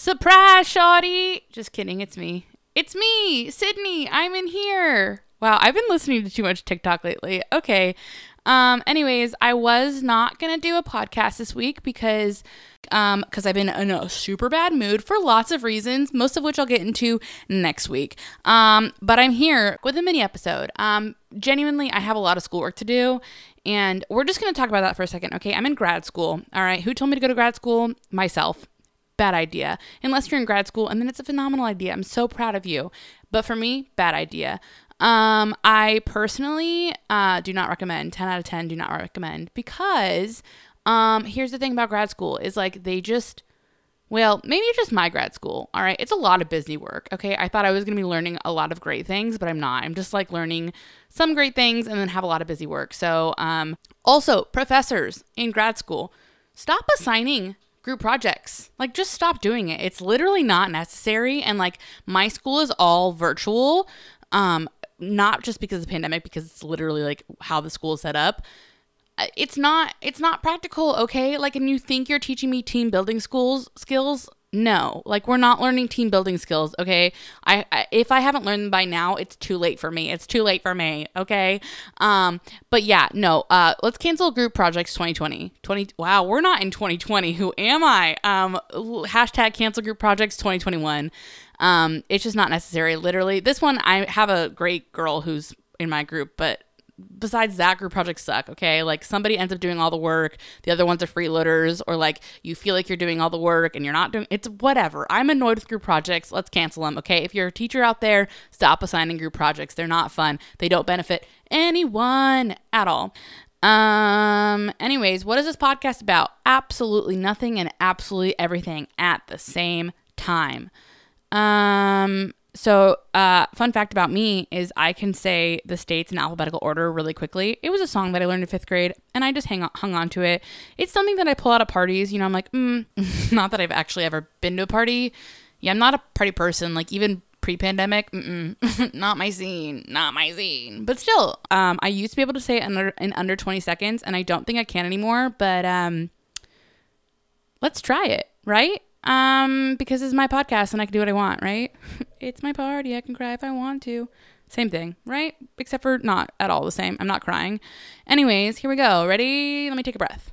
Surprise, Shawty! Just kidding, it's me. It's me, Sydney. I'm in here. Wow, I've been listening to too much TikTok lately. Okay. Um, anyways, I was not gonna do a podcast this week because um because I've been in a super bad mood for lots of reasons, most of which I'll get into next week. Um, but I'm here with a mini episode. Um, genuinely, I have a lot of schoolwork to do, and we're just gonna talk about that for a second. Okay, I'm in grad school. All right, who told me to go to grad school? Myself bad idea. Unless you're in grad school, and then it's a phenomenal idea. I'm so proud of you. But for me, bad idea. Um, I personally uh, do not recommend. 10 out of 10 do not recommend because um, here's the thing about grad school is like they just well, maybe it's just my grad school. All right. It's a lot of busy work. Okay. I thought I was going to be learning a lot of great things, but I'm not. I'm just like learning some great things and then have a lot of busy work. So, um, also, professors in grad school, stop assigning group projects. Like, just stop doing it. It's literally not necessary. And like, my school is all virtual. Um, not just because of the pandemic, because it's literally like how the school is set up. Uh, It's not it's not practical, okay? Like and you think you're teaching me team building schools skills? No. Like we're not learning team building skills, okay? I, I if I haven't learned them by now, it's too late for me. It's too late for me, okay? Um but yeah, no. Uh let's cancel group projects 2020. 20 Wow, we're not in 2020. Who am I? Um hashtag cancel group projects 2021. Um, it's just not necessary. Literally, this one I have a great girl who's in my group, but besides that, group projects suck. Okay, like somebody ends up doing all the work, the other ones are freeloaders, or like you feel like you're doing all the work and you're not doing. It's whatever. I'm annoyed with group projects. Let's cancel them. Okay, if you're a teacher out there, stop assigning group projects. They're not fun. They don't benefit anyone at all. Um, anyways, what is this podcast about? Absolutely nothing and absolutely everything at the same time. Um, so, uh, fun fact about me is I can say the states in alphabetical order really quickly. It was a song that I learned in fifth grade, and I just hang on, hung on to it. It's something that I pull out at parties. You know, I'm like, mm, not that I've actually ever been to a party. Yeah, I'm not a party person. Like even pre-pandemic, not my scene, not my scene. But still, um, I used to be able to say it under in under 20 seconds, and I don't think I can anymore. But um, let's try it, right? Um, because it's my podcast and I can do what I want, right? it's my party. I can cry if I want to. Same thing, right? Except for not at all the same. I'm not crying. Anyways, here we go. Ready? Let me take a breath.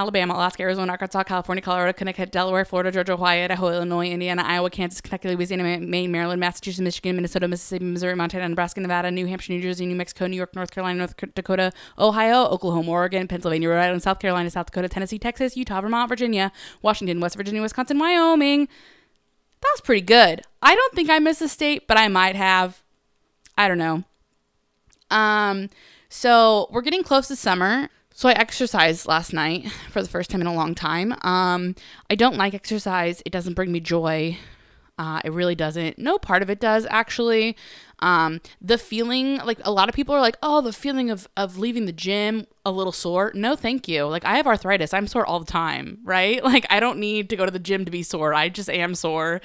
Alabama, Alaska, Arizona, Arkansas, California, Colorado, Connecticut, Delaware, Florida, Georgia, Hawaii, Idaho, Illinois, Indiana, Iowa, Kansas, Kentucky, Louisiana, Maine, Maryland, Massachusetts, Michigan, Minnesota, Mississippi, Missouri, Montana, Nebraska, Nevada, New Hampshire, New Jersey, New Mexico, New York, North Carolina, North Dakota, Ohio, Oklahoma, Oregon, Pennsylvania, Rhode Island, South Carolina, South Dakota, Tennessee, Texas, Utah, Vermont, Virginia, Washington, West Virginia, Wisconsin, Wyoming. That was pretty good. I don't think I missed a state, but I might have. I don't know. Um, so we're getting close to summer. So I exercised last night for the first time in a long time. Um, I don't like exercise. It doesn't bring me joy. Uh, it really doesn't. No part of it does actually. Um, the feeling, like a lot of people are like, oh, the feeling of of leaving the gym a little sore. No, thank you. Like I have arthritis. I'm sore all the time, right? Like I don't need to go to the gym to be sore. I just am sore.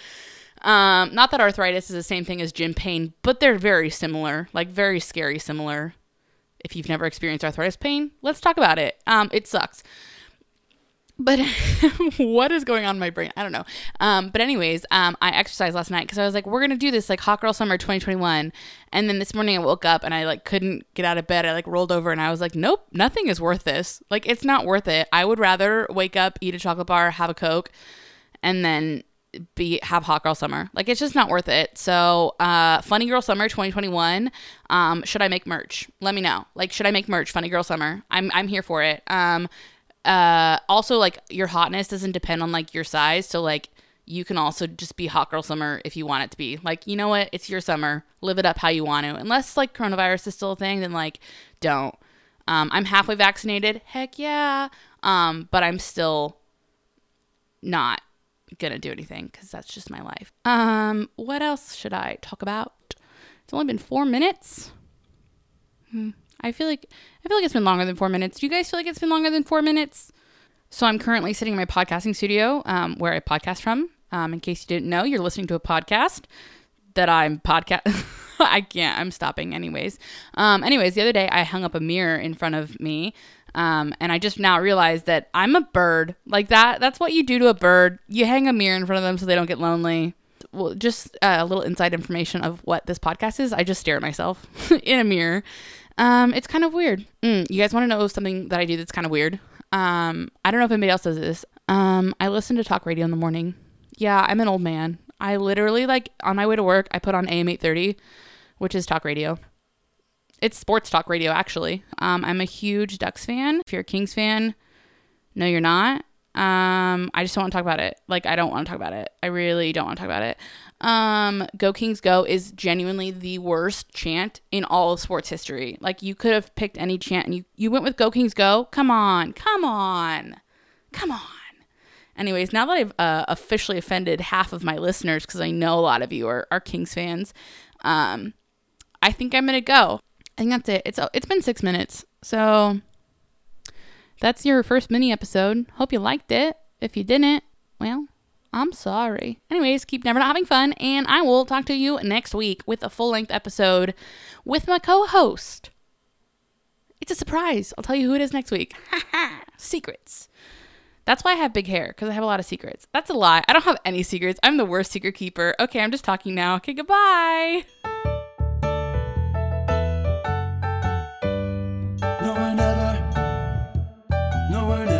Um, not that arthritis is the same thing as gym pain, but they're very similar, like very scary similar. If you've never experienced arthritis pain, let's talk about it. Um, it sucks. But what is going on in my brain? I don't know. Um, but anyways, um, I exercised last night because I was like, we're gonna do this like hot girl summer 2021. And then this morning I woke up and I like couldn't get out of bed. I like rolled over and I was like, nope, nothing is worth this. Like it's not worth it. I would rather wake up, eat a chocolate bar, have a coke, and then be have hot girl summer. Like it's just not worth it. So, uh, funny girl summer 2021. Um, should I make merch? Let me know. Like, should I make merch? Funny girl summer. I'm I'm here for it. Um, uh, also like your hotness doesn't depend on like your size. So like you can also just be hot girl summer if you want it to be. Like, you know what? It's your summer. Live it up how you want to. Unless like coronavirus is still a thing, then like don't. Um, I'm halfway vaccinated. Heck yeah. Um, but I'm still not gonna do anything because that's just my life. Um, what else should I talk about? It's only been four minutes. Hmm. I feel like I feel like it's been longer than four minutes. Do you guys feel like it's been longer than four minutes? So I'm currently sitting in my podcasting studio, um, where I podcast from. Um, in case you didn't know, you're listening to a podcast that I'm podcast. I can't. I'm stopping anyways. Um, anyways, the other day I hung up a mirror in front of me Um, and I just now realized that I'm a bird. Like that, that's what you do to a bird. You hang a mirror in front of them so they don't get lonely. Well, just uh, a little inside information of what this podcast is. I just stare at myself in a mirror. Um, it's kind of weird. Mm, you guys want to know something that I do that's kind of weird? Um, I don't know if anybody else does this. Um, I listen to talk radio in the morning. Yeah, I'm an old man. I literally like on my way to work, I put on AM 830, which is talk radio. It's sports talk radio, actually. Um, I'm a huge Ducks fan. If you're a Kings fan, no, you're not. Um, I just don't want to talk about it. Like, I don't want to talk about it. I really don't want to talk about it. Um, Go Kings Go is genuinely the worst chant in all of sports history. Like, you could have picked any chant and you, you went with Go Kings Go. Come on, come on, come on. Anyways, now that I've uh, officially offended half of my listeners, because I know a lot of you are, are Kings fans, um, I think I'm gonna go. I think that's it. It's uh, it's been six minutes, so that's your first mini episode. Hope you liked it. If you didn't, well, I'm sorry. Anyways, keep never not having fun, and I will talk to you next week with a full length episode with my co-host. It's a surprise. I'll tell you who it is next week. Secrets. That's why I have big hair, because I have a lot of secrets. That's a lie. I don't have any secrets. I'm the worst secret keeper. Okay, I'm just talking now. Okay, goodbye. No one